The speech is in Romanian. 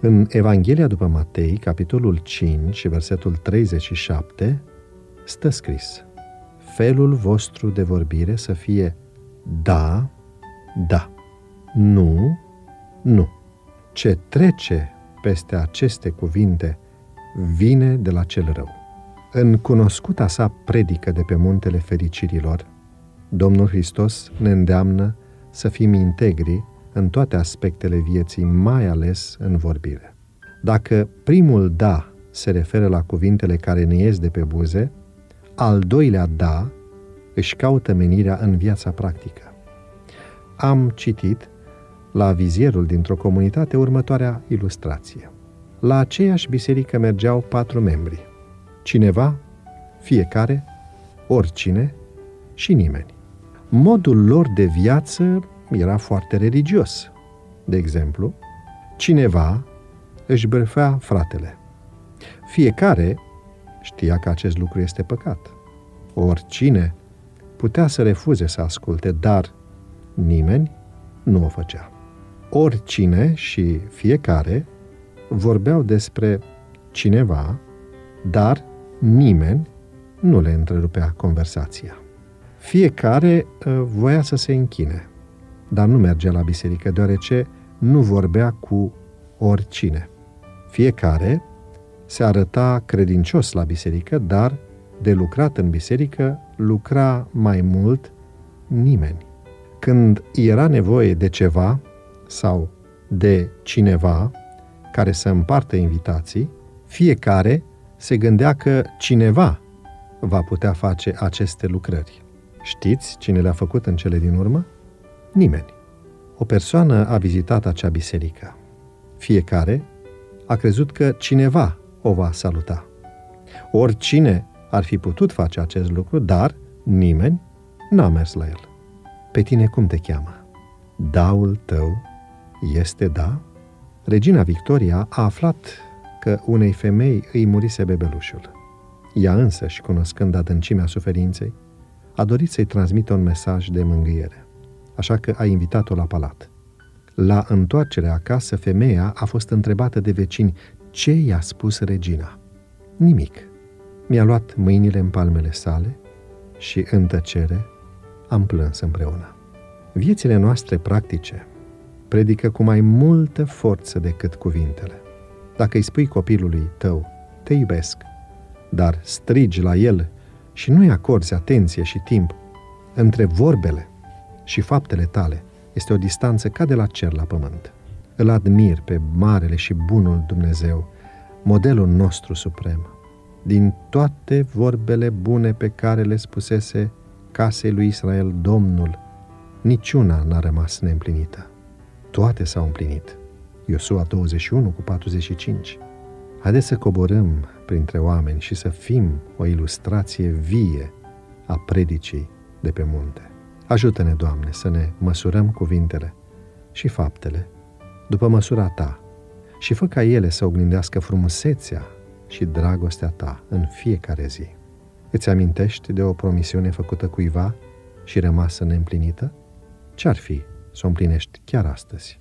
În Evanghelia după Matei, capitolul 5, versetul 37, stă scris Felul vostru de vorbire să fie da, da, nu, nu. Ce trece peste aceste cuvinte vine de la cel rău. În cunoscuta sa predică de pe muntele fericirilor, Domnul Hristos ne îndeamnă să fim integri în toate aspectele vieții, mai ales în vorbire. Dacă primul da se referă la cuvintele care ne ies de pe buze, al doilea da își caută menirea în viața practică. Am citit la vizierul dintr-o comunitate următoarea ilustrație. La aceeași biserică mergeau patru membri. Cineva, fiecare, oricine și nimeni. Modul lor de viață era foarte religios. De exemplu, cineva își bârfea fratele. Fiecare știa că acest lucru este păcat. Oricine putea să refuze să asculte, dar nimeni nu o făcea. Oricine și fiecare vorbeau despre cineva, dar nimeni nu le întrerupea conversația. Fiecare uh, voia să se închine, dar nu mergea la biserică, deoarece nu vorbea cu oricine. Fiecare se arăta credincios la biserică, dar de lucrat în biserică lucra mai mult nimeni. Când era nevoie de ceva sau de cineva care să împartă invitații, fiecare se gândea că cineva va putea face aceste lucrări. Știți cine le-a făcut în cele din urmă? Nimeni. O persoană a vizitat acea biserică. Fiecare a crezut că cineva o va saluta. Oricine ar fi putut face acest lucru, dar nimeni n-a mers la el. Pe tine cum te cheamă? Daul tău este da? Regina Victoria a aflat că unei femei îi murise bebelușul. Ea însă, și cunoscând adâncimea suferinței, a dorit să-i transmită un mesaj de mângâiere, așa că a invitat-o la palat. La întoarcerea acasă, femeia a fost întrebată de vecini ce i-a spus regina. Nimic. Mi-a luat mâinile în palmele sale și, în tăcere, am plâns împreună. Viețile noastre practice predică cu mai multă forță decât cuvintele. Dacă îi spui copilului tău, te iubesc, dar strigi la el și nu-i acorzi atenție și timp, între vorbele și faptele tale este o distanță ca de la cer la pământ. Îl admir pe marele și bunul Dumnezeu, modelul nostru suprem. Din toate vorbele bune pe care le spusese casei lui Israel Domnul, niciuna n-a rămas neîmplinită. Toate s-au împlinit. Iosua 21 cu 45. Haideți să coborâm printre oameni și să fim o ilustrație vie a predicii de pe munte. Ajută-ne, Doamne, să ne măsurăm cuvintele și faptele după măsura Ta și fă ca ele să oglindească frumusețea și dragostea Ta în fiecare zi. Îți amintești de o promisiune făcută cuiva și rămasă neîmplinită? Ce-ar fi să o împlinești chiar astăzi?